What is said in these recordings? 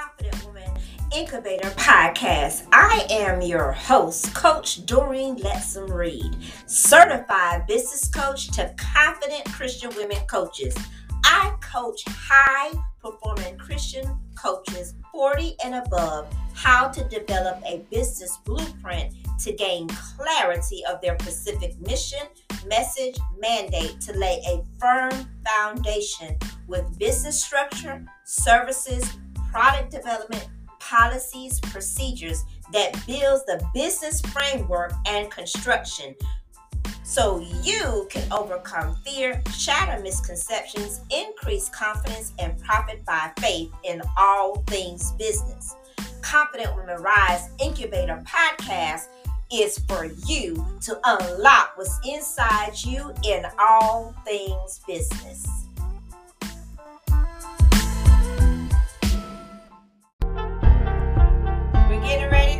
Confident Woman Incubator Podcast. I am your host, Coach Doreen Lettsome Reid, certified business coach to confident Christian women coaches. I coach high performing Christian coaches 40 and above how to develop a business blueprint to gain clarity of their specific mission, message, mandate to lay a firm foundation with business structure, services, product development, policies, procedures that builds the business framework and construction so you can overcome fear, shatter misconceptions, increase confidence, and profit by faith in all things business. Confident Women Rise Incubator podcast is for you to unlock what's inside you in all things business.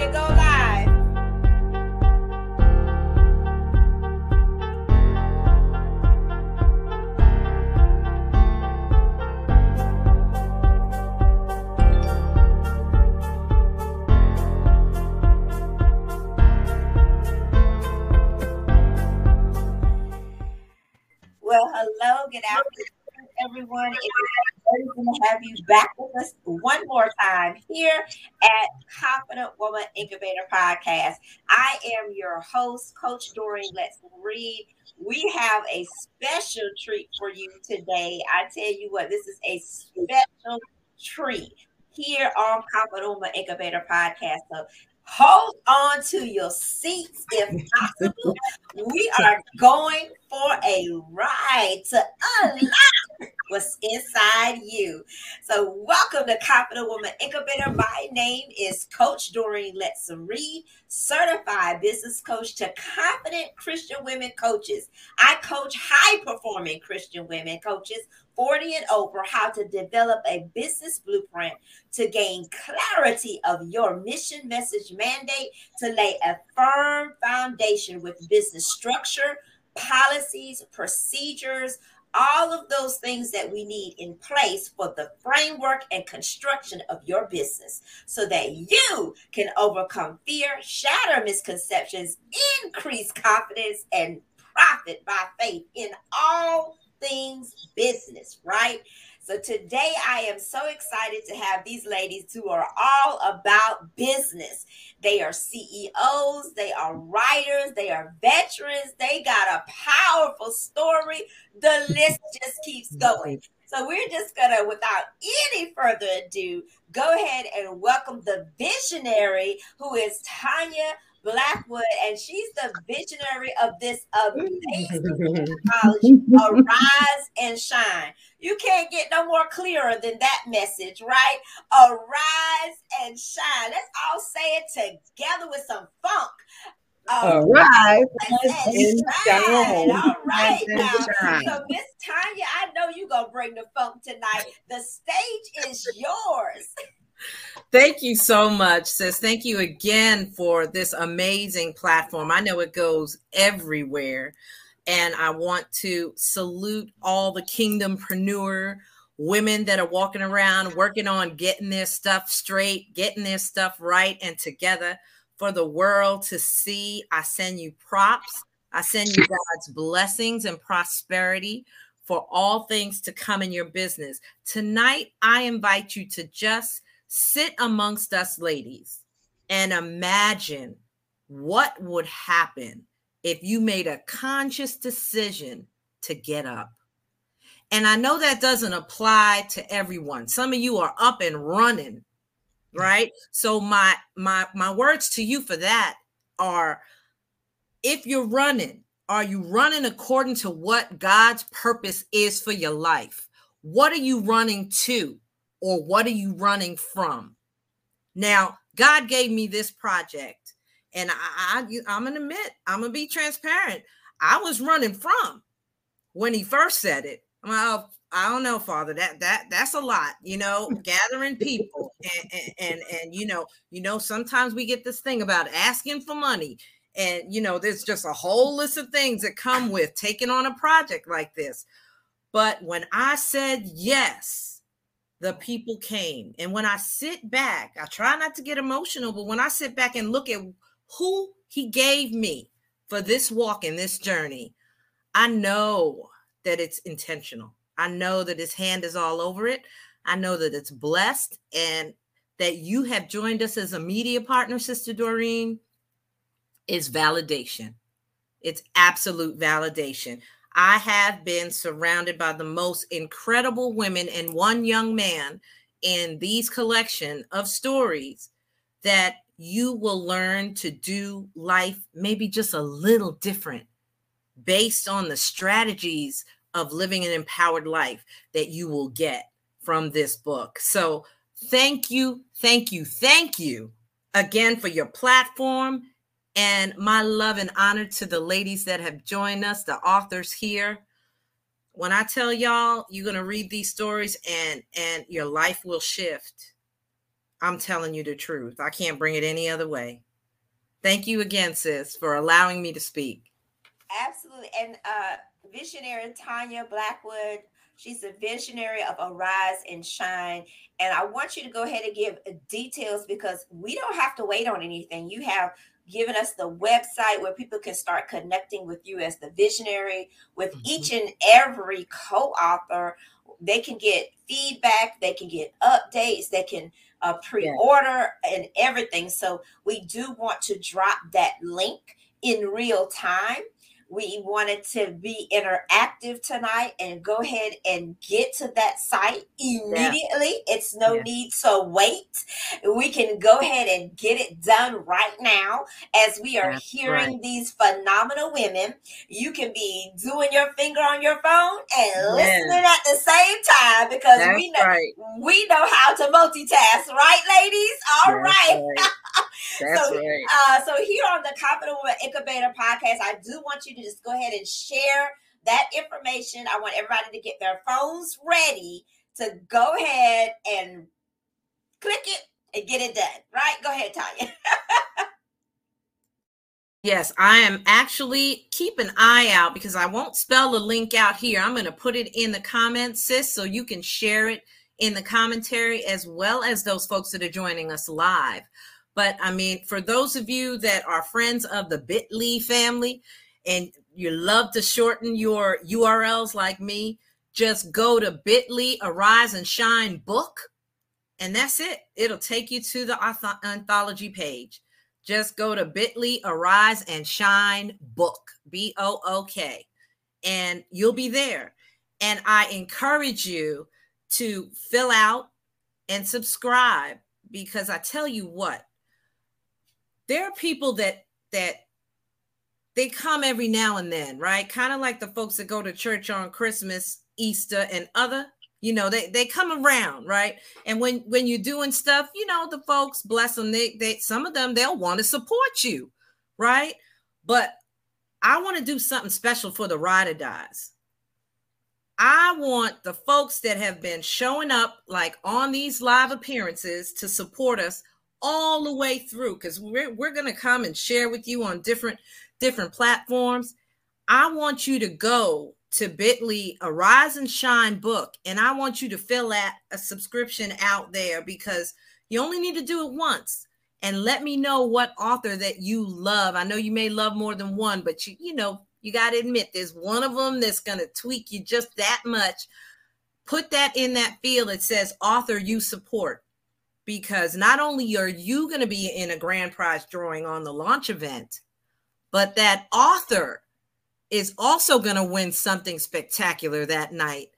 To go live. Well, hello, good afternoon, everyone. Is great to have you back with us one more time here at Confident Woman Incubator Podcast. I am your host, Coach Doreen Lettsome Reid. We have a special treat for you today. I tell you what, this is a special treat here on Confident Woman Incubator Podcast. So hold on to your seats if possible. we are going for a ride to unlock what's inside you. So, welcome to Confident Woman Incubator. My name is Coach Doreen Reid, certified business coach to confident Christian women coaches. I coach high performing Christian women coaches 40 and over how to develop a business blueprint to gain clarity of your mission, message, mandate to lay a firm foundation with business structure, policies, procedures, all of those things that we need in place for the framework and construction of your business so that you can overcome fear, shatter misconceptions, increase confidence, and profit by faith in all things business, right? So today I am so excited to have these ladies who are all about business. They are CEOs, they are writers, they are veterans, they got a powerful story. The list just keeps going. So we're just gonna, without any further ado, go ahead and welcome the visionary who is Tonia Blackwood, and she's the visionary of this amazing college, Arise and Shine. You can't get no more clearer than that message, right? Arise and shine. Let's all say it together with some funk. All right. And shine. All right now. So Miss Tonia, I know you're gonna bring the funk tonight. The stage is yours. Thank you so much, sis. Thank you again for this amazing platform. I know it goes everywhere. And I want to salute all the kingdompreneur women that are walking around working on getting their stuff straight, getting their stuff right and together for the world to see. I send you props. I send you God's blessings and prosperity for all things to come in your business. Tonight, I invite you to just sit amongst us ladies and imagine what would happen if you made a conscious decision to get up. And I know that doesn't apply to everyone. Some of you are up and running, right? So my my my words to you for that are if you're running, are you running according to what God's purpose is for your life? What are you running to or what are you running from? Now, God gave me this project and I, I I'm gonna admit, I'm gonna be transparent. I was running from when he first said it. I'm like, oh, I don't know, Father. That that that's a lot, you know, gathering people and, and and and you know, you know, sometimes we get this thing about asking for money. And you know, there's just a whole list of things that come with taking on a project like this. But when I said yes, the people came. And when I sit back, I try not to get emotional, but when I sit back and look at who he gave me for this walk and this journey, I know that it's intentional. I know that his hand is all over it. I know that it's blessed and that you have joined us as a media partner, Sister Doreen, is validation. It's absolute validation. I have been surrounded by the most incredible women and one young man in these collection of stories that you will learn to do life maybe just a little different based on the strategies of living an empowered life that you will get from this book. So, thank you, thank you, thank you again for your platform and my love and honor to the ladies that have joined us, the authors here. When I tell y'all you're going to read these stories and and your life will shift. I'm telling you the truth. I can't bring it any other way. Thank you again, sis, for allowing me to speak. Absolutely. And uh visionary Tonia Blackwood, she's a visionary of Arise and Shine. And I want you to go ahead and give details because we don't have to wait on anything. You have given us the website where people can start connecting with you as the visionary with mm-hmm. each and every co-author they can get feedback they can get updates they can uh, pre-order yeah. and everything so we do want to drop that link in real time we wanted to be interactive tonight and go ahead and get to that site immediately. Yeah. It's no yeah. need to wait. We can go ahead and get it done right now as we are That's hearing right. these phenomenal women. You can be doing your finger on your phone and listening at the same time because That's we know right. we know how to multitask, right, ladies? All That's right. right. So. Uh, so here on the Confident Woman Incubator podcast, I do want you to just go ahead and share that information. I want everybody to get their phones ready to go ahead and click it and get it done. Right? Go ahead, Tonia. Yes, I am actually keep an eye out because I won't spell the link out here. I'm going to put it in the comments, sis, so you can share it in the commentary as well as those folks that are joining us live. But I mean, for those of you that are friends of the Bitly family and you love to shorten your URLs like me, just go to Bitly Arise and Shine book, and that's it. It'll take you to the anthology page. Just go to Bitly Arise and Shine book, B O O K, and you'll be there. And I encourage you to fill out and subscribe because I tell you what, there are people that that they come every now and then, right? Kind of like the folks that go to church on Christmas, Easter, and other, you know, they they come around, right? And when when you're doing stuff, you know, the folks, bless them, they they some of them they'll want to support you, right? But I want to do something special for the ride or dies. I want the folks that have been showing up like on these live appearances to support us all the way through because we're, we're going to come and share with you on different different platforms. I want you to go to bitly arise and shine book and i want you to fill out a subscription out there because you only need to do it once. And let me know what author that you love. I know you may love more than one but you you know you got to admit there's one of them that's going to tweak you just that much. Put that in that field that says author you support. Because not only are you going to be in a grand prize drawing on the launch event, but that author is also going to win something spectacular that night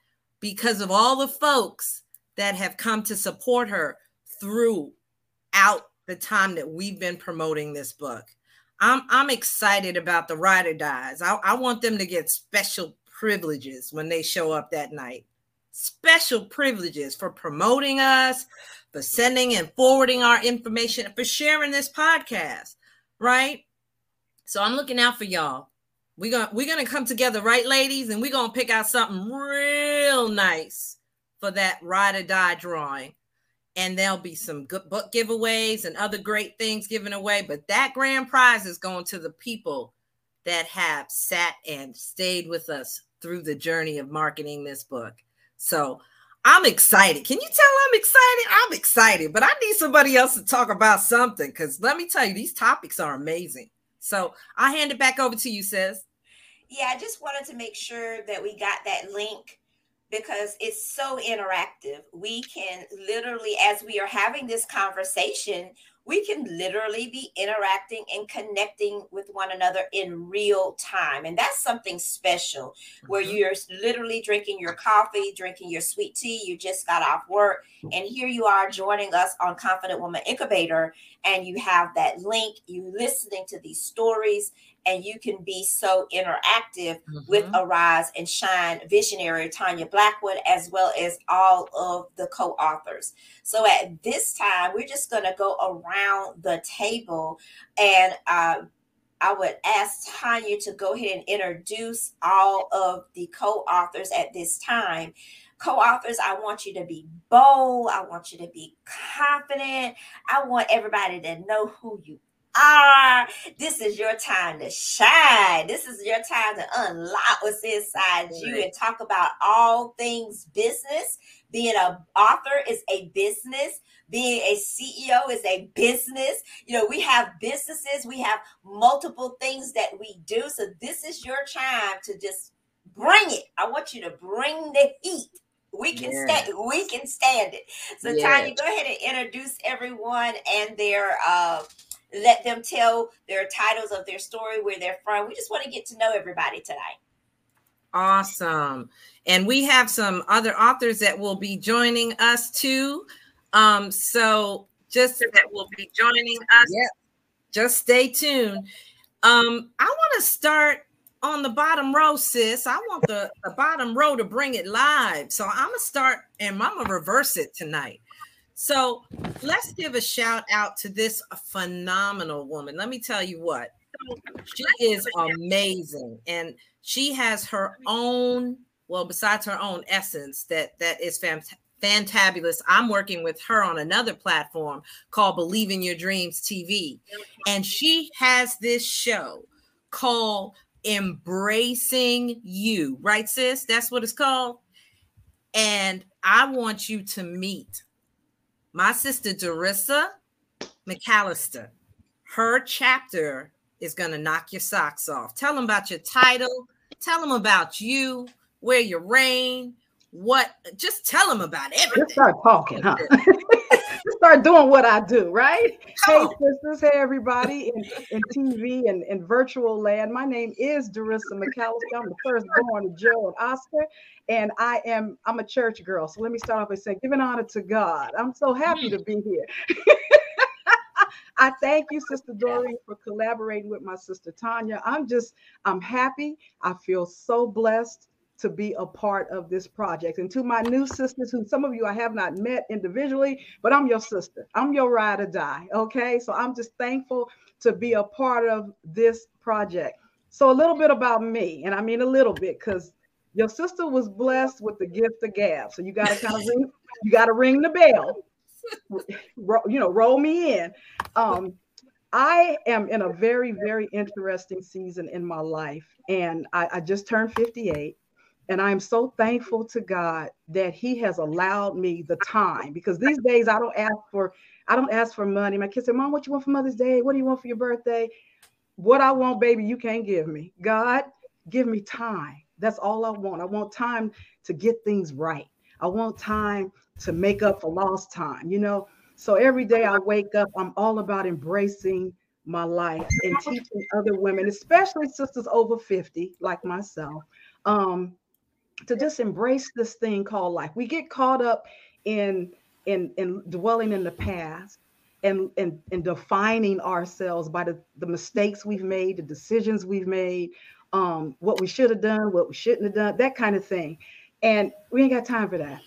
because of all the folks that have come to support her throughout the time that we've been promoting this book. I'm I'm excited about the ride or dies. I, I want them to get special privileges when they show up that night. Special privileges for promoting us, for sending and forwarding our information, for sharing this podcast, right? So I'm looking out for y'all. We're gonna we're gonna come together, right, ladies? And we're gonna pick out something real nice for that ride or die drawing. And there'll be some good book giveaways and other great things given away. But that grand prize is going to the people that have sat and stayed with us through the journey of marketing this book. So I'm excited. Can you tell I'm excited? I'm excited, but I need somebody else to talk about something because let me tell you, these topics are amazing. So I hand it back over to you, sis. Yeah, I just wanted to make sure that we got that link because it's so interactive. We can literally, as we are having this conversation, we can literally be interacting and connecting with one another in real time. And that's something special where mm-hmm. you're literally drinking your coffee, drinking your sweet tea, you just got off work, and here you are joining us on Confident Woman Incubator, and you have that link, you listening to these stories, and you can be so interactive mm-hmm. with Arise and Shine visionary Tonia Blackwood, as well as all of the co authors. So at this time, we're just going to go around the table and uh, I would ask Tonia to go ahead and introduce all of the co authors at this time co-authors i want you to be bold i want you to be confident i want everybody to know who you are. This is your time to shine. This is your time to unlock what's inside right. you and talk about all things business. Being an author is a business. Being a CEO is a business. You know, we have businesses, we have multiple things that we do. So this is your time to just bring it. I want you to bring the heat. We can yeah. stand we can stand it. So yeah. Tonia, go ahead and introduce everyone and their uh let them tell their titles of their story, where they're from. We just want to get to know everybody tonight. Awesome. And we have some other authors that will be joining us too. Um, so just that will be joining us. Yep. Just stay tuned. Um, I want to start on the bottom row, sis. I want the, the bottom row to bring it live. So I'm gonna start and I'm gonna reverse it tonight. So let's give a shout out to this phenomenal woman. Let me tell you what, she is amazing, and she has her own. Well, besides her own essence, that that is fantastic fantabulous. I'm working with her on another platform called Believe in Your Dreams TV. And she has this show called Embracing You, right, sis? That's what it's called. And I want you to meet my sister Dorissa McCalister, her chapter is going to knock your socks off. Tell them about your title. Tell them about you, where you reign, what. Just tell them about everything. Just start talking, huh? Just start doing what I do, right? Hey, sisters. Hey, everybody in, in TV and in virtual land. My name is Dorissa McCalister. I'm the firstborn of Joe and Oscar and I am I'm a church girl. So let me start off by saying, giving honor to God. I'm so happy to be here. I thank you, Sister Doreen, for collaborating with my sister Tanya. I'm just I'm happy. I feel so blessed to be a part of this project. And to my new sisters, who some of you I have not met individually, but I'm your sister. I'm your ride or die. Okay. So I'm just thankful to be a part of this project. So a little bit about me, and I mean a little bit because your sister was blessed with the gift of gab. So you got to kind of ring, you got to ring the bell. you know, roll me in. Um, I am in a very, very interesting season in my life. And I, I just turned 58. And I'm so thankful to God that He has allowed me the time because these days I don't ask for I don't ask for money. My kids say, Mom, what you want for Mother's Day? What do you want for your birthday? What I want, baby, you can't give me. God, give me time. That's all I want. I want time to get things right. I want time to make up for lost time, you know? So every day I wake up, I'm all about embracing my life and teaching other women, especially sisters over 50, like myself, um, to just embrace this thing called life. We get caught up in in in dwelling in the past and and, and defining ourselves by the, the mistakes we've made, the decisions we've made, um, what we should have done, what we shouldn't have done, that kind of thing. And we ain't got time for that.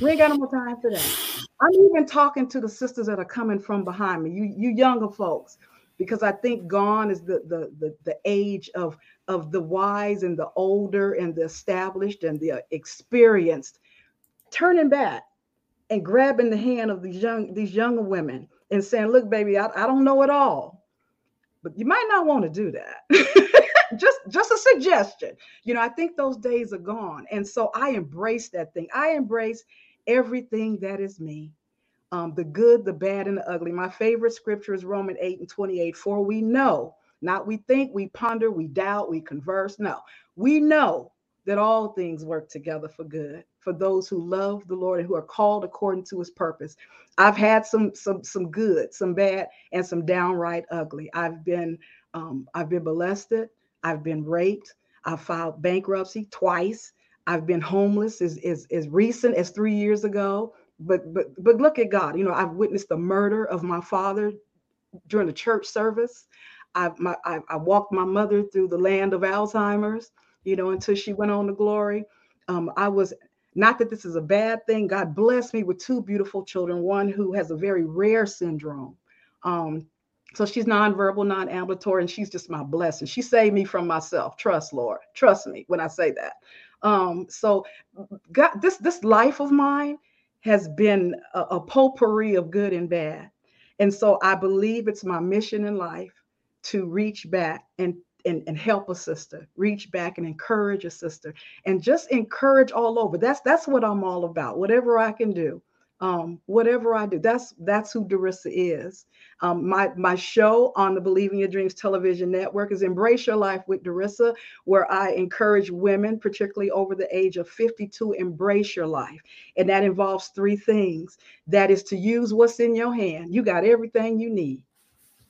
We ain't got no more time for that. I'm even talking to the sisters that are coming from behind me, you you younger folks, because I think gone is the the the, the age of of the wise and the older and the established and the experienced turning back and grabbing the hand of these young these younger women and saying, "Look, baby, I, I don't know it all, but you might not want to do that." just just a suggestion you know i think those days are gone and so i embrace that thing i embrace everything that is me. Um, the good, the bad, and the ugly. My favorite scripture is Romans 8 and 28. For we know, not we think, we ponder, we doubt, we converse. No, we know that all things work together for good for those who love the Lord and who are called according to his purpose. I've had some some some good, some bad, and some downright ugly. I've been um, I've been molested, I've been raped, I've filed bankruptcy twice. I've been homeless as, as, as recent as three years ago. But but but look at God. You know, I've witnessed the murder of my father during the church service. I've my I, I walked my mother through the land of Alzheimer's, you know, until she went on to glory. Um, I was not that this is a bad thing. God blessed me with two beautiful children, one who has a very rare syndrome. Um, so she's nonverbal, non-ambulatory, and she's just my blessing. She saved me from myself. Trust, Lord. Trust me when I say that. Um, so God, this this life of mine has been a, a potpourri of good and bad. And so I believe it's my mission in life to reach back and and, and help a sister reach back and encourage a sister and just encourage all over that's that's what i'm all about whatever i can do um, whatever I do. That's that's who Dorissa is. Um, my my show on the Believing Your Dreams television network is Embrace Your Life with Dorissa, where I encourage women, particularly over the age of 52, embrace your life, and that involves three things. That is to use what's in your hand. You got everything you need.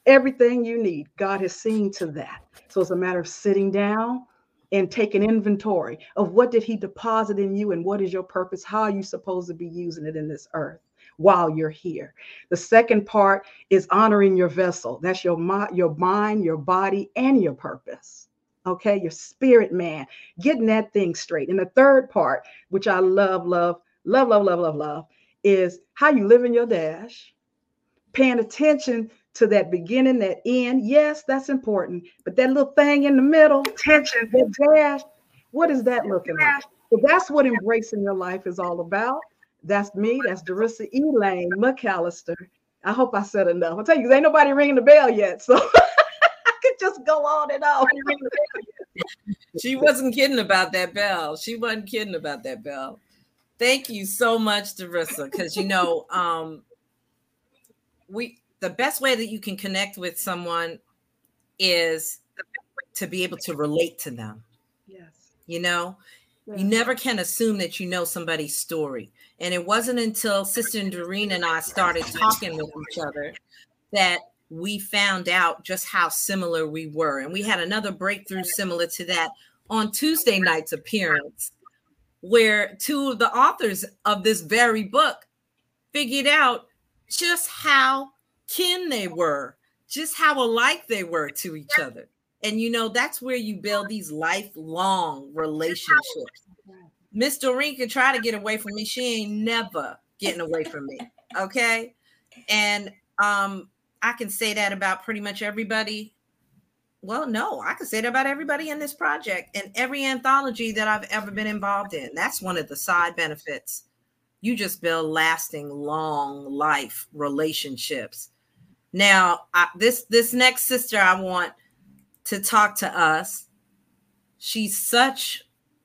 Everything you need. God has seen to that. So it's a matter of sitting down and taking inventory of what did he deposit in you and what is your purpose how are you supposed to be using it in this earth while you're here. The second part is honoring your vessel. That's your mind your mind your body and your purpose. Okay? Your spirit man. Getting that thing straight. And the third part which i love love love love love love love is how you live in your dash paying attention to that beginning, that end. Yes, that's important. But that little thing in the middle, tension, that dash, what is that looking like? So that's what embracing your life is all about. That's me. That's Dorissa Elaine McCalister. I hope I said enough. I'll tell you, ain't nobody ringing the bell yet. So I could just go on and on. she wasn't kidding about that bell. She wasn't kidding about that bell. Thank you so much, Dorissa, because you know, um, we the best way that you can connect with someone is to be able to relate to them. Yes. You know, yes. you never can assume that you know somebody's story. And it wasn't until Sister Doreen and I started talking with each other that we found out just how similar we were. And we had another breakthrough similar to that on Tuesday night's appearance, where two of the authors of this very book figured out just how kin they were, just how alike they were to each other. And you know, that's where you build these lifelong relationships. Miss Doreen can try to get away from me. She ain't never getting away from me. Okay. And um, I can say that about pretty much everybody. Well, no, I can say that about everybody in this project and every anthology that I've ever been involved in. That's one of the side benefits. You just build lasting, long life relationships now, I, this this next sister I want to talk to us. She's such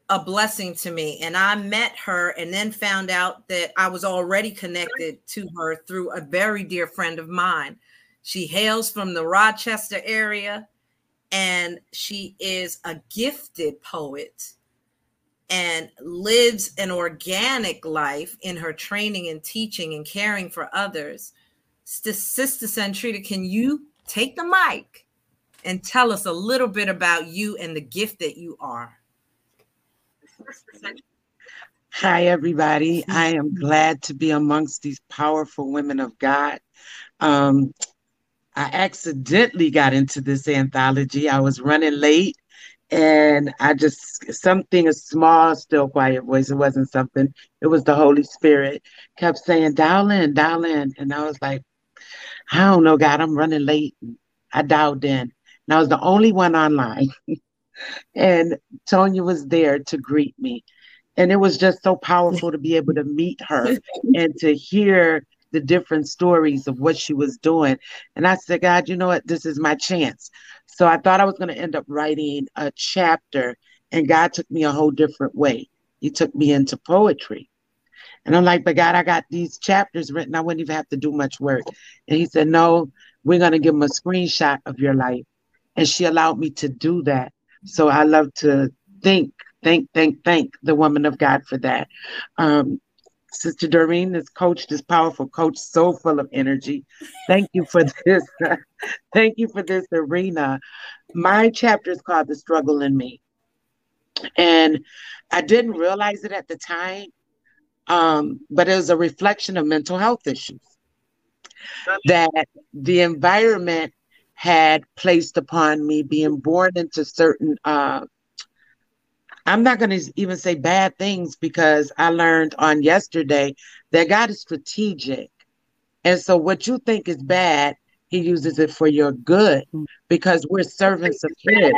a blessing to me, and I met her and then found out that I was already connected to her through a very dear friend of mine. She hails from the Rochester area, and she is a gifted poet and lives an organic life in her training and teaching and caring for others. Sister Sentretta, can you take the mic and tell us a little bit about you and the gift that you are? Hi, everybody. I am glad to be amongst these powerful women of God. Um, I accidentally got into this anthology. I was running late and I just something a small, still quiet voice. It wasn't something, it was the Holy Spirit kept saying, dial in, dial in. And I was like, I don't know, God, I'm running late. I dialed in. And I was the only one online. and Tonia was there to greet me. And it was just so powerful to be able to meet her and to hear the different stories of what she was doing. And I said, God, you know what? This is my chance. So I thought I was going to end up writing a chapter, and God took me a whole different way. He took me into poetry. And I'm like, but God, I got these chapters written. I wouldn't even have to do much work. And he said, no, we're going to give them a screenshot of your life. And she allowed me to do that. So I love to think, think, think, thank the woman of God for that. Um, Sister Doreen, this coach, this powerful coach, so full of energy. Thank you for this. Thank you for this arena. My chapter is called The Struggle in Me. And I didn't realize it at the time, um, but it was a reflection of mental health issues that the environment had placed upon me being born into certain uh, I'm not going to even say bad things because I learned on yesterday that God is strategic. And so what you think is bad, he uses it for your good because we're servants of his.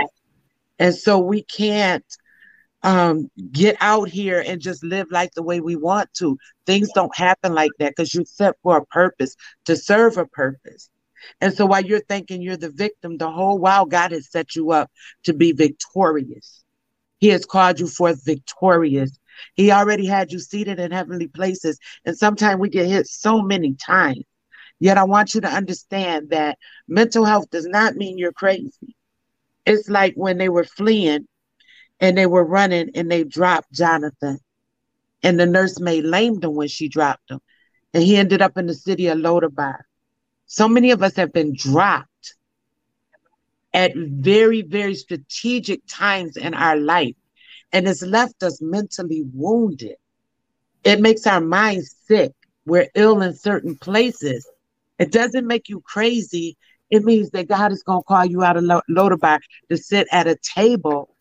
And so we can't um, get out here and just live like the way we want to. Things don't happen like that because you're set for a purpose to serve a purpose. And so while you're thinking you're the victim, the whole while God has set you up to be victorious. He has called you forth victorious. He already had you seated in heavenly places. And sometimes we get hit so many times. Yet I want you to understand that mental health does not mean you're crazy. It's like when they were fleeing and they were running and they dropped Jonathan. And the nursemaid lamed him when she dropped him. And he ended up in the city of Lodabar. So many of us have been dropped at very, very strategic times in our life. And it's left us mentally wounded. It makes our minds sick. We're ill in certain places. It doesn't make you crazy. It means that God is going to call you out of Lodabar to sit at a table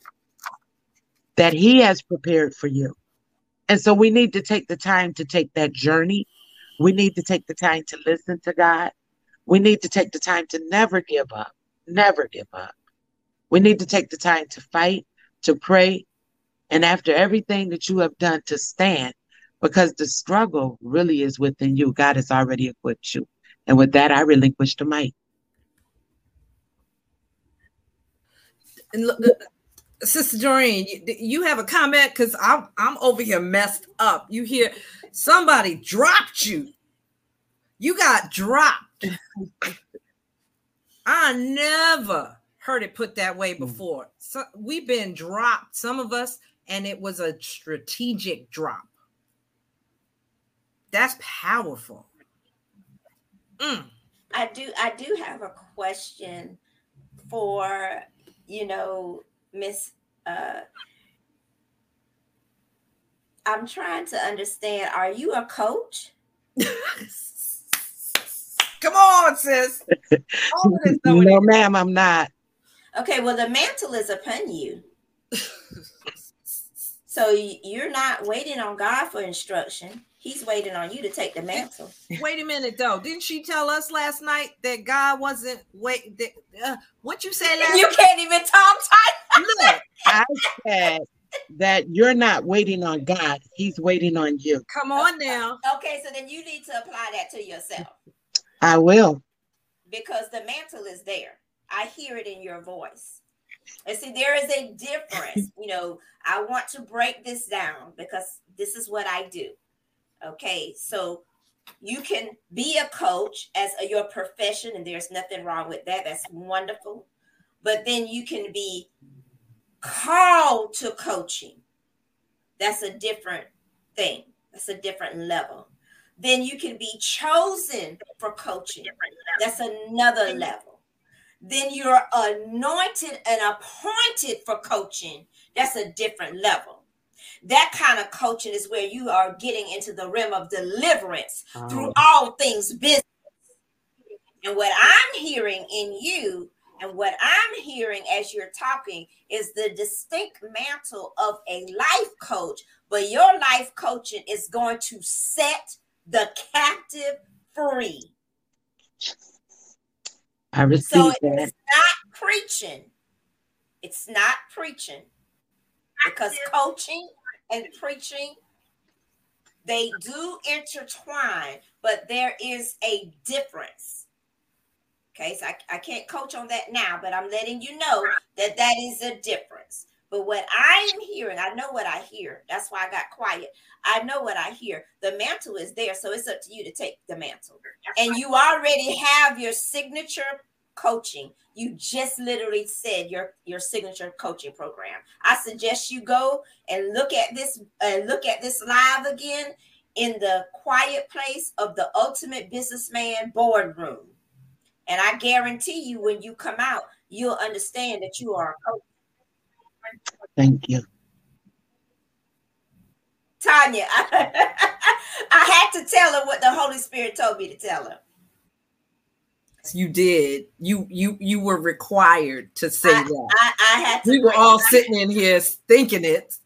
that He has prepared for you. And so we need to take the time to take that journey. We need to take the time to listen to God. We need to take the time to never give up never give up. We need to take the time to fight, to pray, and after everything that you have done, to stand because the struggle really is within you. God has already equipped you. And with that, I relinquish the mic. And look, Sister Doreen, you, you have a comment because I'm I'm over here messed up. You hear somebody dropped you. You got dropped. I never heard it put that way hmm. before. So we've been dropped, some of us, and it was a strategic drop. That's powerful. Mm. I do I do have a question for you know Miss uh I'm trying to understand are you a coach? Come on, sis. no, ma'am, I'm not. Okay, well, the mantle is upon you. so you're not waiting on God for instruction. He's waiting on you to take the mantle. Wait a minute, though. Didn't she tell us last night that God wasn't wait? That, uh, what you said last? You can't even talk tight. Look, I said that you're not waiting on God. He's waiting on you. Come on now. Okay, so then you need to apply that to yourself. I will. Because the mantle is there. I hear it in your voice. And see, there is a difference. You know, I want to break this down because this is what I do. Okay. So you can be a coach as a, your profession, and there's nothing wrong with that. That's wonderful. But then you can be called to coaching. That's a different thing. That's a different level then you can be chosen for coaching. That's another level. Then you're anointed and appointed for coaching. That's a different level. That kind of coaching is where you are getting into the realm of deliverance oh. through all things business. And what I'm hearing in you and what I'm hearing as you're talking is the distinct mantle of a life coach, but your life coaching is going to set the captive free. I receive so it's that. not preaching. It's not preaching because coaching and preaching they do intertwine, but there is a difference. Okay, so I, I can't coach on that now, but I'm letting you know that that is a difference. But what I am hearing, I know what I hear. That's why I got quiet. I know what I hear. The mantle is there, so it's up to you to take the mantle. And you already have your signature coaching. You just literally said your your signature coaching program. I suggest you go and look at this and uh, look at this live again in the quiet place of the ultimate businessman boardroom. And I guarantee you, when you come out, you'll understand that you are a coach. Thank you. Tonia, I, I had to tell her what the Holy Spirit told me to tell her. You did. You you you were required to say I, that. I, I had to. We were all sitting in here thinking it,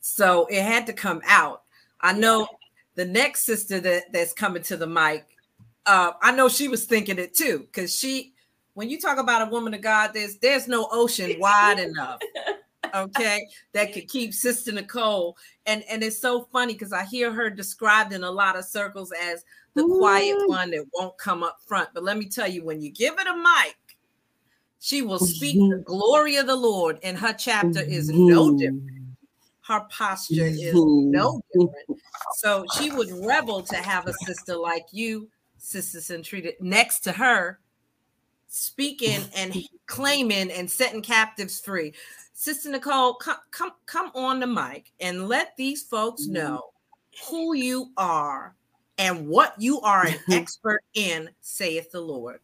so it had to come out. I know the next sister that that's coming to the mic. Uh, I know she was thinking it too, because she, when you talk about a woman of God, there's there's no ocean wide enough okay, that could keep Sister Nicole. And and it's so funny because I hear her described in a lot of circles as the Ooh. quiet one that won't come up front. But let me tell you, when you give it a mic, she will speak the mm-hmm. glory of the Lord, and her chapter is no mm-hmm. different. Her posture is no mm-hmm. different. So she would revel to have a sister like you, Sister Sentretta, next to her, speaking and claiming and setting captives free. Sister Nicole, come come come on the mic and let these folks mm-hmm. know who you are and what you are an expert in, saith the Lord.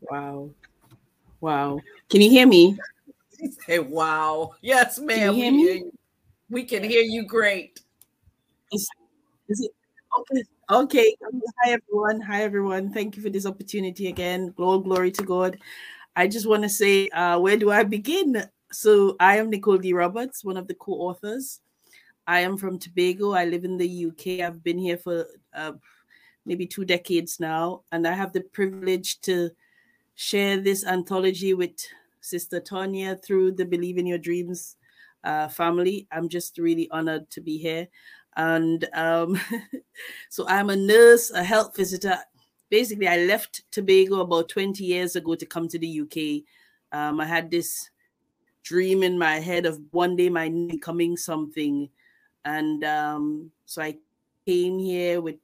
wow. Wow. Can you hear me? Hey, wow. Yes, ma'am. Can we, hear we can hear you great. Is, is it okay? Okay. Hi, everyone. Hi, everyone. Thank you for this opportunity again. Glory, glory to God. I just want to say, uh, where do I begin? So, I am Nicole D. Roberts, one of the co authors. I am from Tobago. I live in the UK. I've been here for uh, maybe two decades now. And I have the privilege to share this anthology with Sister Tonia through the Believe in Your Dreams uh, family. I'm just really honored to be here. And um, so I'm a nurse, a health visitor. Basically, I left Tobago about 20 years ago to come to the UK. Um, I had this dream in my head of one day my becoming something. And um, so I came here with,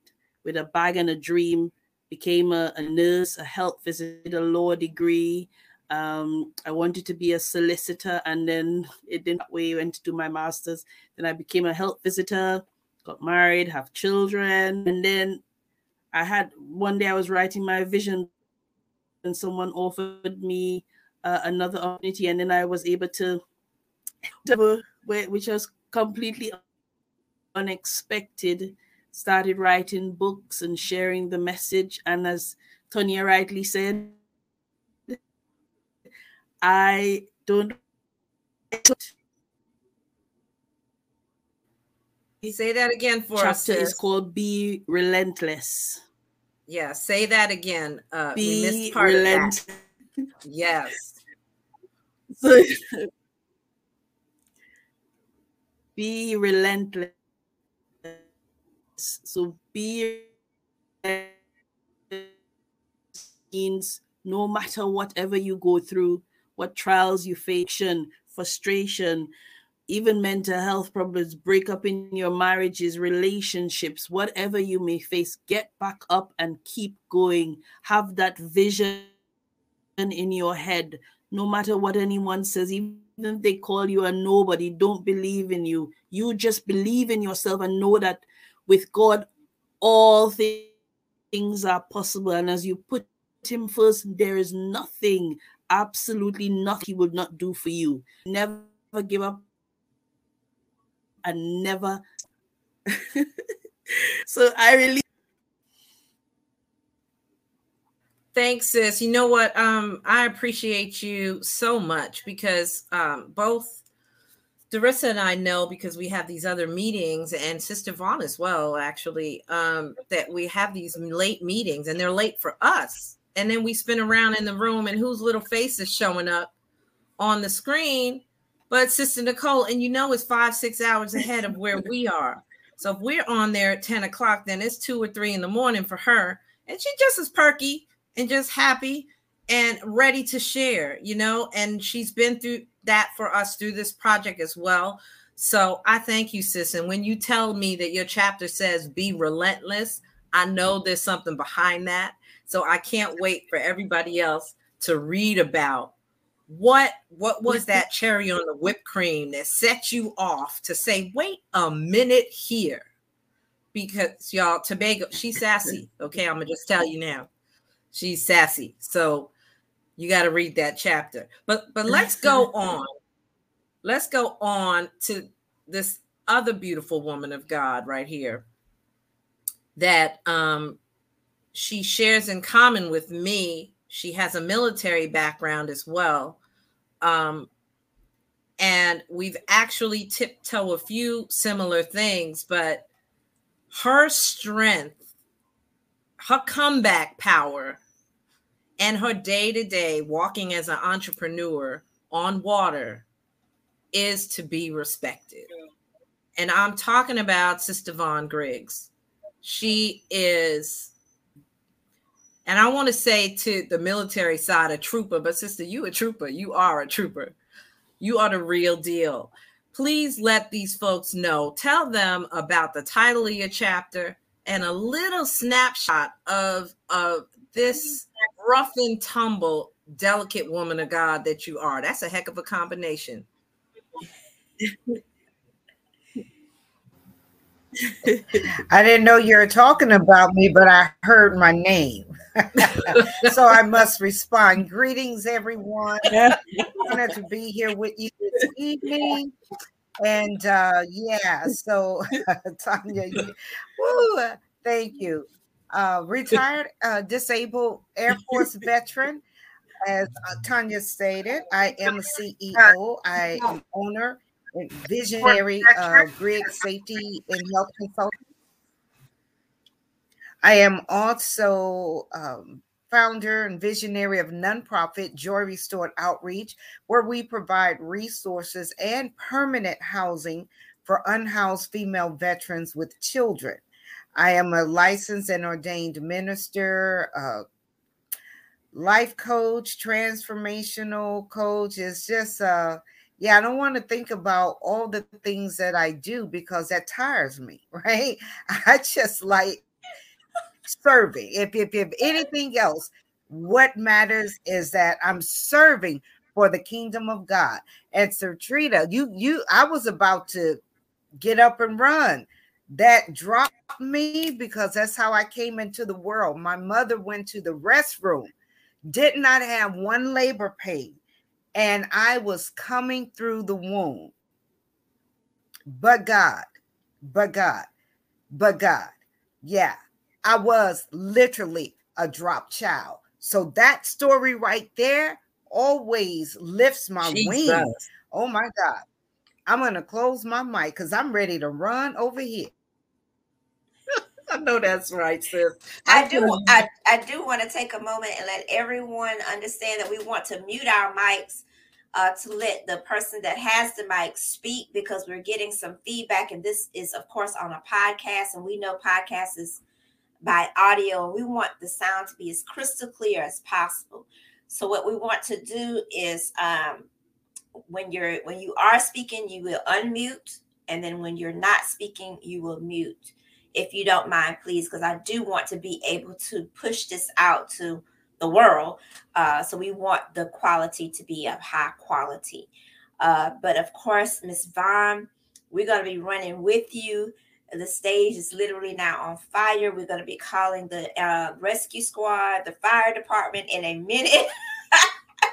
with a bag and a dream, became a, a nurse, a health visitor, law degree. Um, I wanted to be a solicitor, and then it didn't way went to do my master's. Then I became a health visitor, got married, have children, and then I had one day I was writing my vision, and someone offered me uh, another opportunity, and then I was able to, which was completely unexpected. Started writing books and sharing the message, and as Tonia rightly said, I don't Say that again for Chapter us. Chapter is called Be Relentless. Yeah, say that again. Uh, Be relentless. Yes. So, be relentless. So be means no matter whatever you go through, what trials you face, frustration, even mental health problems, break up in your marriages, relationships, whatever you may face, get back up and keep going. Have that vision in your head, no matter what anyone says, even if they call you a nobody, don't believe in you. You just believe in yourself and know that with God, all things are possible. And as you put Him first, there is nothing, absolutely nothing He would not do for you. Never give up and never. so I really. Thanks, sis. You know what? Um, I appreciate you so much because um, both Dorissa and I know because we have these other meetings, and Sister Von as well, actually, um, that we have these late meetings and they're late for us. And then we spin around in the room, and whose little face is showing up on the screen but Sister Nicole, and you know it's five, six hours ahead of where we are. So if we're on there at 10 o'clock, then it's two or three in the morning for her. And she's just as perky and just happy and ready to share, you know, and she's been through that for us through this project as well. So I thank you, sis. And when you tell me that your chapter says be relentless, I know there's something behind that. So I can't wait for everybody else to read about what what was that cherry on the whipped cream that set you off to say, wait a minute here. Because y'all, Tobago, she's sassy. Okay, I'm gonna just tell you now. She's sassy. So you got to read that chapter. But but let's go on. Let's go on to this other beautiful woman of God right here that um she shares in common with me. She has a military background as well. Um and we've actually tiptoe a few similar things, but her strength, her comeback power and her day to day walking as an entrepreneur on water is to be respected. And I'm talking about Sister Von Griggs. She is, and I want to say to the military side, a trooper, but sister, you a trooper. You are a trooper. You are the real deal. Please let these folks know. Tell them about the title of your chapter and a little snapshot of, of this rough and tumble, delicate woman of God that you are. That's a heck of a combination. I didn't know you were talking about me, but I heard my name. so I must respond. Greetings, everyone. Honored to be here with you this evening. And uh, yeah, so Tonia, woo, thank you uh, retired uh, disabled Air Force veteran. As uh, Tonia stated, I am a CEO. I am owner and visionary of Griggs Safety and Health Consulting. I am also um, founder and visionary of nonprofit Joy Restored Outreach, where we provide resources and permanent housing for unhoused female veterans with children. I am a licensed and ordained minister, uh, life coach, transformational coach. It's just, uh, yeah, I don't want to think about all the things that I do because that tires me, right? I just like serving. If, if, if anything else, what matters is that I'm serving for the kingdom of God. And Sentretta, you, you, I was about to get up and run that dropped me because that's how I came into the world. My mother went to the restroom, did not have one labor pain, and I was coming through the womb. But God, but God, but God. Yeah, I was literally a drop child. So that story right there always lifts my Jesus. wings. Oh my God. I'm going to close my mic because I'm ready to run over here. I know that's right, sis. I, I do. I, I do want to take a moment and let everyone understand that we want to mute our mics uh, to let the person that has the mic speak because we're getting some feedback. And this is, of course, on a podcast, and we know podcast is by audio. We want the sound to be as crystal clear as possible. So what we want to do is um, when you're when you are speaking, you will unmute, and then when you're not speaking, you will mute. If you don't mind, please, because I do want to be able to push this out to the world. Uh, so we want the quality to be of high quality. Uh, but of course, Miss Von, we're going to be running with you. The stage is literally now on fire. We're going to be calling the uh, rescue squad, the fire department in a minute.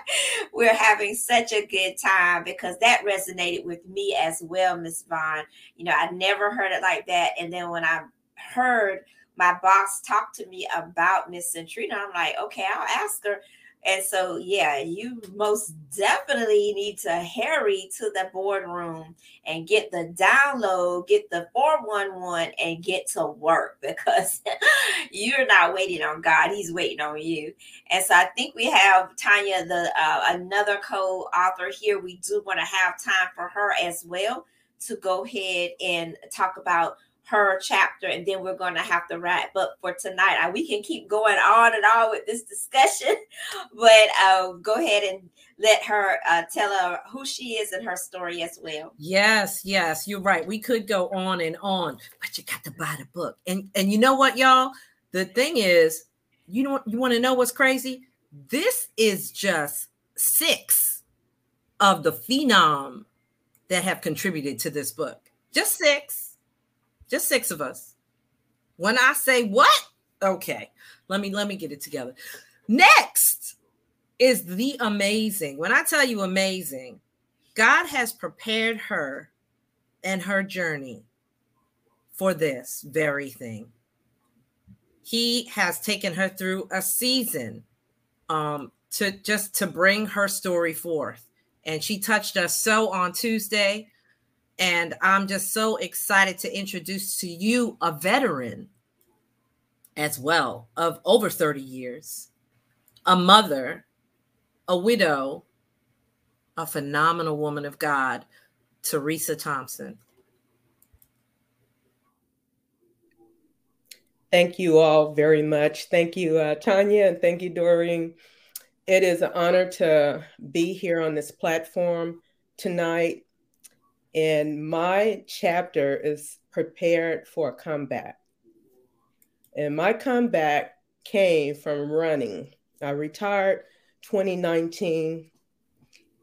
we're having such a good time because that resonated with me as well, Miss Von. You know, I never heard it like that. And then when I heard my boss talk to me about Miss Sentretta, I'm like, okay, I'll ask her and so, yeah, you most definitely need to hurry to the boardroom and get the download, get the 411, and get to work because you're not waiting on God, He's waiting on you. And so, I think we have Tonia, the uh, another co-author here. We do want to have time for her as well to go ahead and talk about her chapter, and then we're going to have to wrap up for tonight. Uh, we can keep going on and on with this discussion, but uh, go ahead and let her uh, tell her who she is and her story as well. Yes, yes, you're right. We could go on and on, but you got to buy the book. And and you know what, y'all? The thing is, you know, you want to know what's crazy? This is just six of the phenom that have contributed to this book. Just six just six of us. When I say what? Okay, let me let me get it together. Next is the amazing. When I tell you amazing, God has prepared her and her journey for this very thing. He has taken her through a season um, to just to bring her story forth. And she touched us so on Tuesday. And I'm just so excited to introduce to you a veteran as well of over 30 years, a mother, a widow, a phenomenal woman of God, Theresa Thompson. Thank you all very much. Thank you, uh, Tonia, and thank you, Doreen. It is an honor to be here on this platform tonight. And my chapter is prepared for a comeback. And my comeback came from running. I retired 2019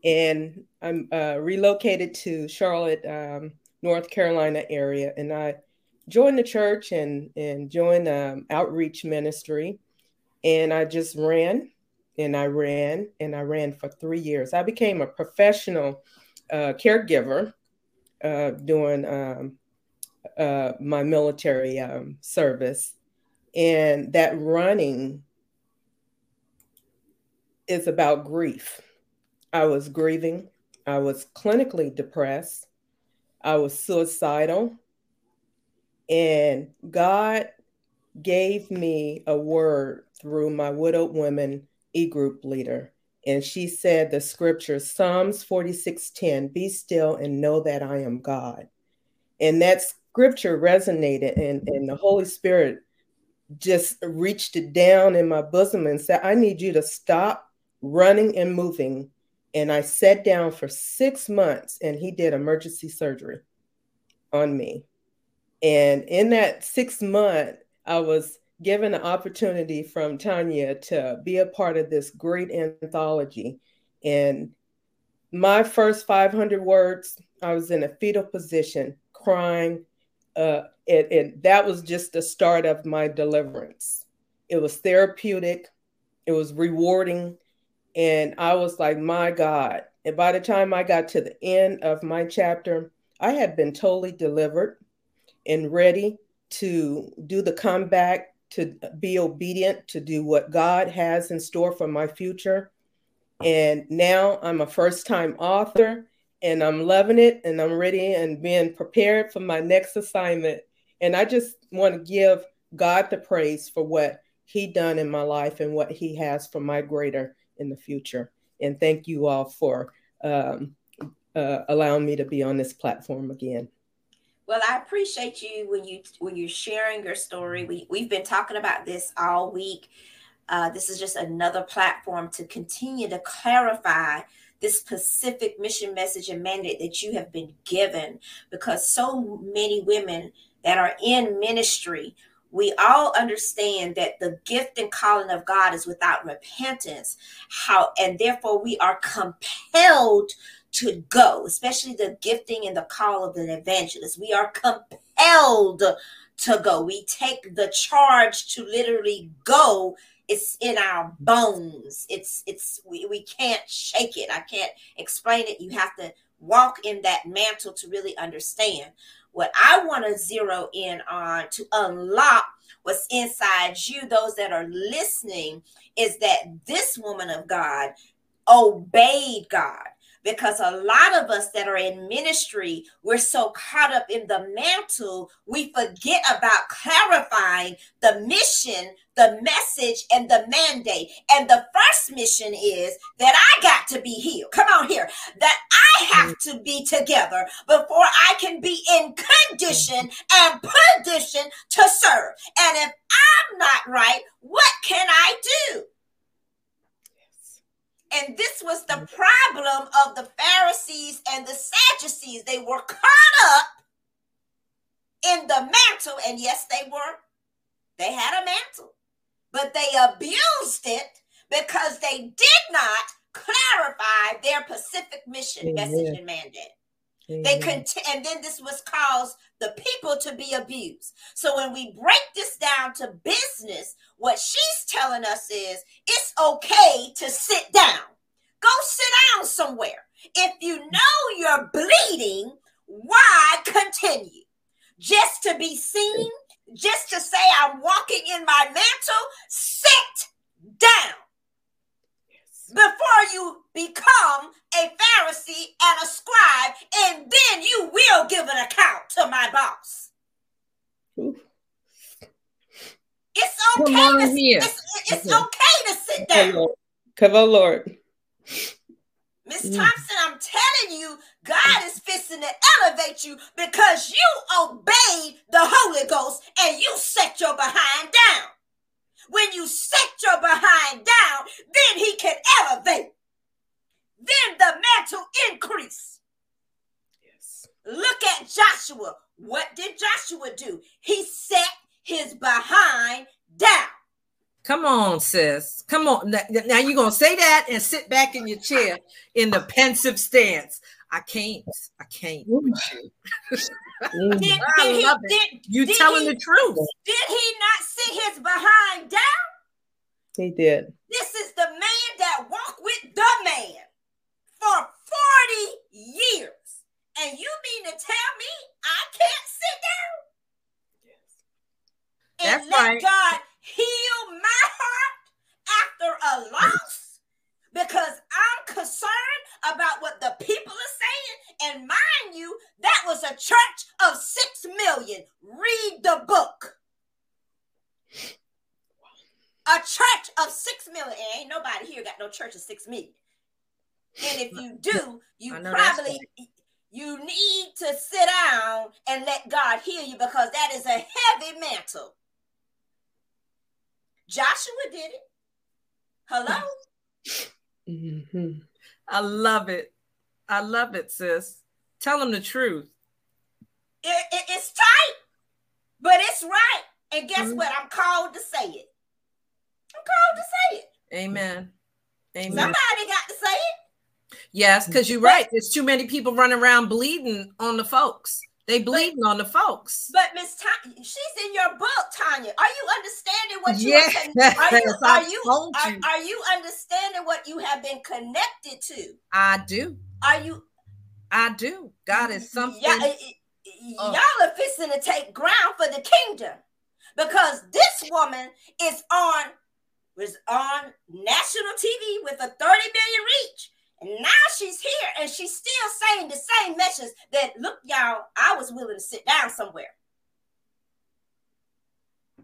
and I'm uh, relocated to Charlotte, um, North Carolina area. And I joined the church and, and joined um, outreach ministry. And I just ran and I ran and I ran for three years. I became a professional uh, caregiver uh, doing um, uh, my military um, service. And that running is about grief. I was grieving. I was clinically depressed. I was suicidal. And God gave me a word through my widowed women e group leader and she said the scripture Psalms 46:10 be still and know that I am God. And that scripture resonated and, and the Holy Spirit just reached it down in my bosom and said I need you to stop running and moving and I sat down for 6 months and he did emergency surgery on me. And in that 6 month I was given the opportunity from Tonia to be a part of this great anthology. And my first 500 words, I was in a fetal position, crying. Uh, and, and that was just the start of my deliverance. It was therapeutic, it was rewarding. And I was like, my God. And by the time I got to the end of my chapter, I had been totally delivered and ready to do the comeback to be obedient to do what God has in store for my future. And now I'm a first time author and I'm loving it and I'm ready and being prepared for my next assignment. And I just want to give God the praise for what he done in my life and what he has for my greater in the future. And thank you all for um, uh, allowing me to be on this platform again. Well, I appreciate you when you when you're sharing your story. We we've been talking about this all week. Uh, this is just another platform to continue to clarify this specific mission, message, and mandate that you have been given. Because so many women that are in ministry, we all understand that the gift and calling of God is without repentance. How and therefore we are compelled to go, especially the gifting and the call of an evangelist. We are compelled to go. We take the charge to literally go. It's in our bones. It's it's we, we can't shake it. I can't explain it. You have to walk in that mantle to really understand. What I want to zero in on to unlock what's inside you, those that are listening, is that this woman of God obeyed God because a lot of us that are in ministry, we're so caught up in the mantle, we forget about clarifying the mission, the message, and the mandate. And the first mission is that I got to be healed. Come on here. That I have to be together before I can be in condition and position to serve. And if I'm not right, what can I do? And this was the mm-hmm. problem of the Pharisees and the Sadducees. They were caught up in the mantle, and yes, they were. They had a mantle, but they abused it because they did not clarify their Pacific mission, Amen. message, and mandate. They cont- and then this was caused the people to be abused. So when we break this down to business, what she's telling us is it's okay to sit down. Go sit down somewhere. If you know you're bleeding, why continue? Just to be seen, just to say I'm walking in my mantle, sit down before you become a Pharisee and a scribe, and then you will give an account to my boss. It's okay. To, it's, it's okay to sit down. Come on, Lord. Miss mm. Thompson, I'm telling you, God is fixing to elevate you because you obeyed the Holy Ghost and you set your behind down. When you set your behind down, then he can elevate. Then the mantle increase. Yes. Look at Joshua. What did Joshua do? He set his behind down. Come on, sis. Come on. Now, now you're going to say that and sit back in your chair in the pensive stance. I can't. I can't. did, did he, did, you did telling he, the truth. Did he not sit his behind down? He did. This is the man that walked with the man for 40 years. And you mean to tell me I can't sit down? Yes. And That's let right. God heal my heart after a loss? because I'm concerned about what the people are saying. And mind you, that was a church of six million. Read the book. A church of six million. And ain't nobody here got no church of six million. And if you do, you probably you need to sit down and let God heal you because that is a heavy mantle. Joshua did it. Hello? Mm-hmm. I love it. I love it, sis. Tell them the truth. It, it, it's tight, but it's right. And guess mm-hmm. what? I'm called to say it. I'm called to say it. Amen. Amen. Somebody got to say it. Yes, because you're right. There's too many people running around bleeding on the folks. They bleeding but, on the folks. But Miss Tonia, she's in your book, Tonia. Are you understanding what you yes, are, are you are you, are, you. are you understanding what you have been connected to? I do. Are you I do. God is something. Yeah, oh. y'all are fixing to take ground for the kingdom because this woman is on was on national TV with a 30 million reach. And now she's here and she's still saying the same message that, look, y'all, I was willing to sit down somewhere.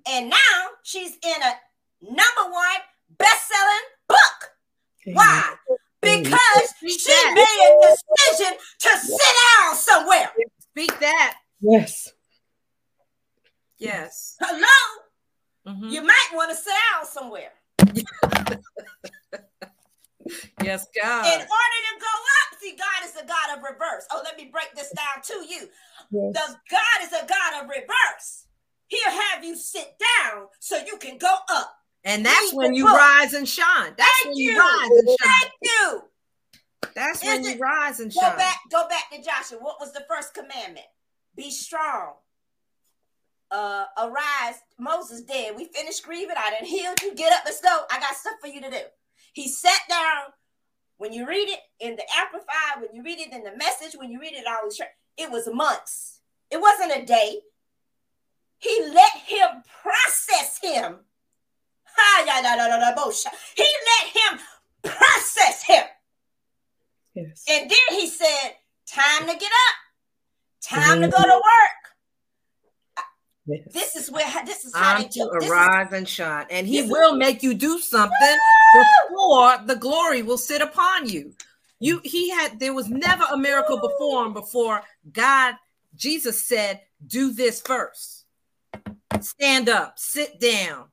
And now she's in a number one best-selling book. Why? Because she made a decision to sit down somewhere. Speak that. Yes. Yes. Hello. Mm-hmm. You might want to sit down somewhere. Yes, God. In order to go up, see, God is a God of reverse. Oh, let me break this down to you. Yes. The God is a God of reverse. He'll have you sit down so you can go up. And that's Read when you book. rise and shine. That's Thank when you. you rise and shine. Thank you. That's is when it, you rise and shine. Go back, go back to Joshua. What was the first commandment? Be strong. Uh, arise. Moses dead. We finished grieving. I didn't heal you. Get up. Let's go. I got stuff for you to do. He sat down. When you read it in the Amplified, when you read it in the message, when you read it all the it was months. It wasn't a day. He let him process him. Ha yah bullshit. He let him process him. Yes. And then he said, Time to get up, time mm-hmm. to go to work. Yes. This is where this is how they to arise and shine, and He will make you do something Woo! before the glory will sit upon you. You mm. he had there was never a miracle performed before God Jesus said, "Do this first. Stand up, sit down,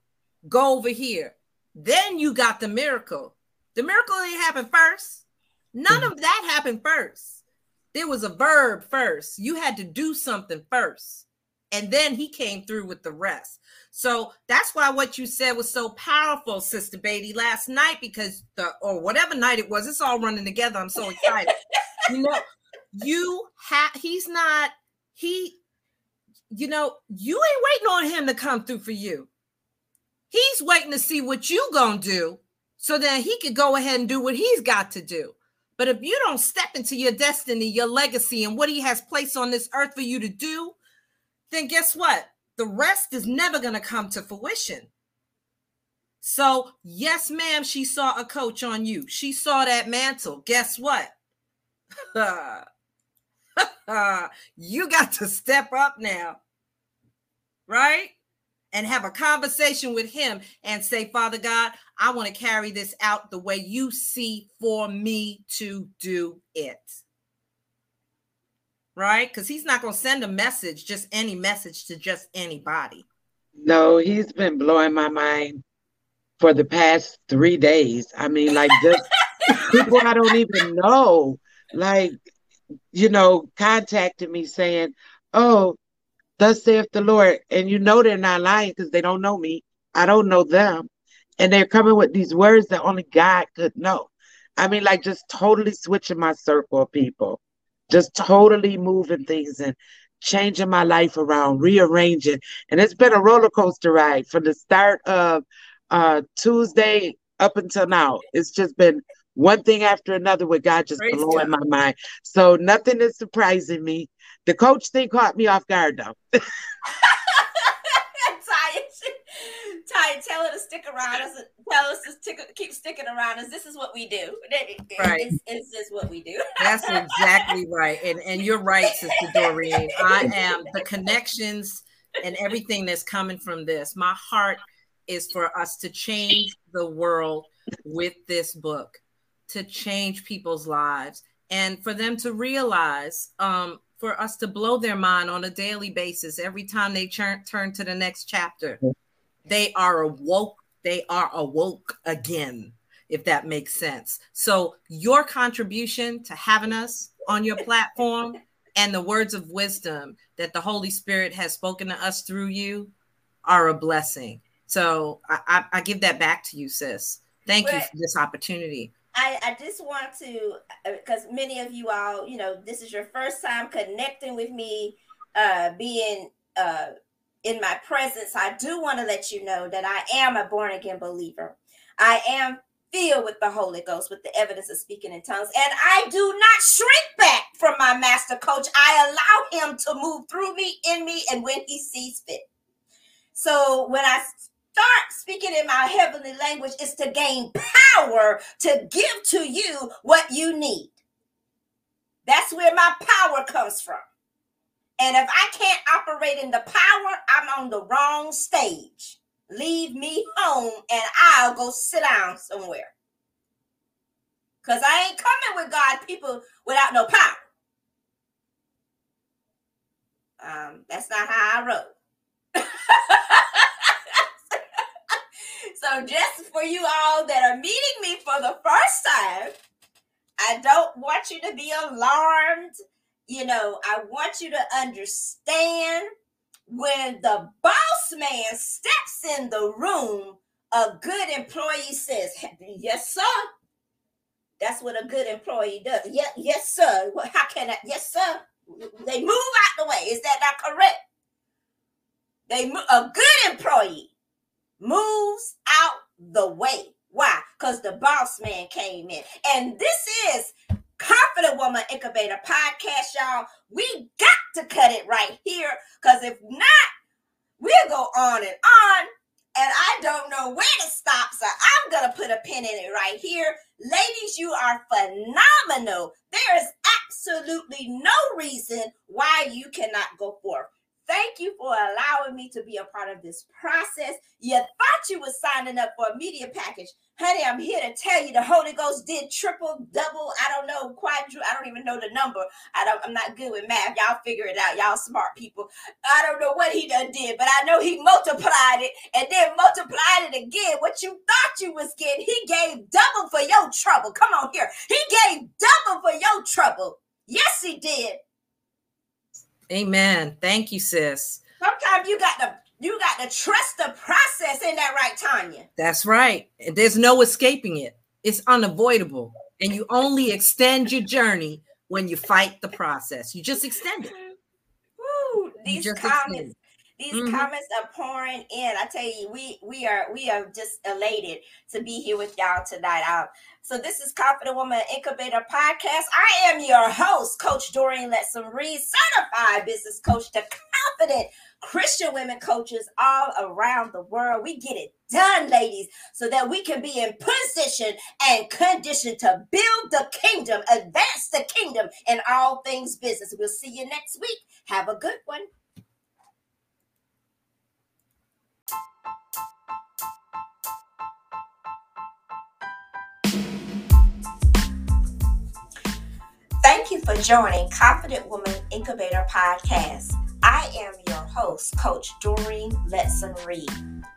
go over here." Then you got the miracle. The miracle didn't happen first. None of mm-hmm. that happened first. There was a verb first. You had to do something first. And then he came through with the rest. So that's why what you said was so powerful, Sister Baity, last night, because the or whatever night it was, it's all running together. I'm so excited. you know, you have he's not, he, you know, you ain't waiting on him to come through for you. He's waiting to see what you gonna do so that he could go ahead and do what he's got to do. But if you don't step into your destiny, your legacy, and what he has placed on this earth for you to do, then guess what? The rest is never going to come to fruition. So, yes, ma'am, she saw a coach on you. She saw that mantle. Guess what? you got to step up now. Right? and have a conversation with him and say, Father God, I want to carry this out the way you see for me to do it. Right? Because he's not going to send a message, just any message to just anybody. No, he's been blowing my mind for the past three days. I mean, like just people I don't even know, like, you know, contacted me saying, Oh, Thus saith the Lord. And you know they're not lying because they don't know me. I don't know them. And they're coming with these words that only God could know. I mean, like just totally switching my circle of people, just totally moving things and changing my life around, rearranging. And it's been a roller coaster ride from the start of uh, Tuesday up until now. It's just been one thing after another with God just Praise blowing God. my mind. So nothing is surprising me. The coach thing caught me off guard though. Ty, Ty, tell her to stick around. Tell us to stick, keep sticking around us. This is what we do. Right. It's, it's just what we do. That's exactly right. And and you're right, Sister Doreen. I am the connections and everything that's coming from this. My heart is for us to change the world with this book, to change people's lives, and for them to realize um, for us to blow their mind on a daily basis every time they turn turn to the next chapter. They are awoke, they are awoke again, if that makes sense. So your contribution to having us on your platform and the words of wisdom that the Holy Spirit has spoken to us through you are a blessing. So I, I, I give that back to you, sis. Thank you for this opportunity. I, I just want to, because uh, many of you all, you know, this is your first time connecting with me, uh, being uh, in my presence. I do want to let you know that I am a born again believer. I am filled with the Holy Ghost, with the evidence of speaking in tongues. And I do not shrink back from my master coach. I allow him to move through me, in me, and when he sees fit. So when I start speaking in my heavenly language it's to gain power to give to you what you need. That's where my power comes from. And if I can't operate in the power, I'm on the wrong stage. Leave me home and I'll go sit down somewhere. Because I ain't coming with God people without no power. Um, that's not how I roll. So, just for you all that are meeting me for the first time, I don't want you to be alarmed. You know, I want you to understand when the boss man steps in the room, a good employee says, Yes, sir. That's what a good employee does. Yeah, yes, sir. How can I? Yes, sir. They move out the way. Is that not correct? They a good employee moves out the way. Why? Because the boss man came in. And this is Confident Woman Incubator podcast, y'all. We got to cut it right here. Because if not, we'll go on and on. And I don't know where to stop. So I'm going to put a pin in it right here. Ladies, you are phenomenal. There is absolutely no reason why you cannot go forth. Thank you for allowing me to be a part of this process. You thought you were signing up for a media package. Honey, I'm here to tell you the Holy Ghost did triple, double, I don't know, quadruple, I don't even know the number. I don't, I'm not good with math. Y'all figure it out. Y'all smart people. I don't know what he done did, but I know he multiplied it and then multiplied it again. What you thought you was getting, he gave double for your trouble. Come on here. He gave double for your trouble. Yes, he did. Amen. Thank you, sis. Sometimes you got to you got to trust the process in that right, Tonia. That's right. There's no escaping it. It's unavoidable. And you only extend your journey when you fight the process. You just extend it. Woo, these comments, these mm-hmm. comments are pouring in. I tell you, we we are we are just elated to be here with y'all tonight. Um, so this is Confident Woman Incubator Podcast. I am your host, Coach Doreen Lettsome Reid, certified business coach to confident Christian women coaches all around the world. We get it done, ladies, so that we can be in position and condition to build the kingdom, advance the kingdom in all things business. We'll see you next week. Have a good one. Thank you for joining Confident Woman Incubator Podcast. I am your host, Coach Doreen Lettsome Reid,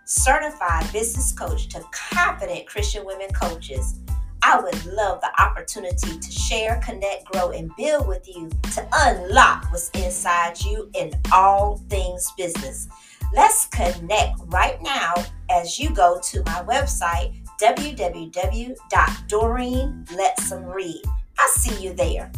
certified business coach to confident Christian women coaches. I would love the opportunity to share, connect, grow, and build with you to unlock what's inside you in all things business. Let's connect right now as you go to my website, www.doreenlettsomereid. I'll see you there.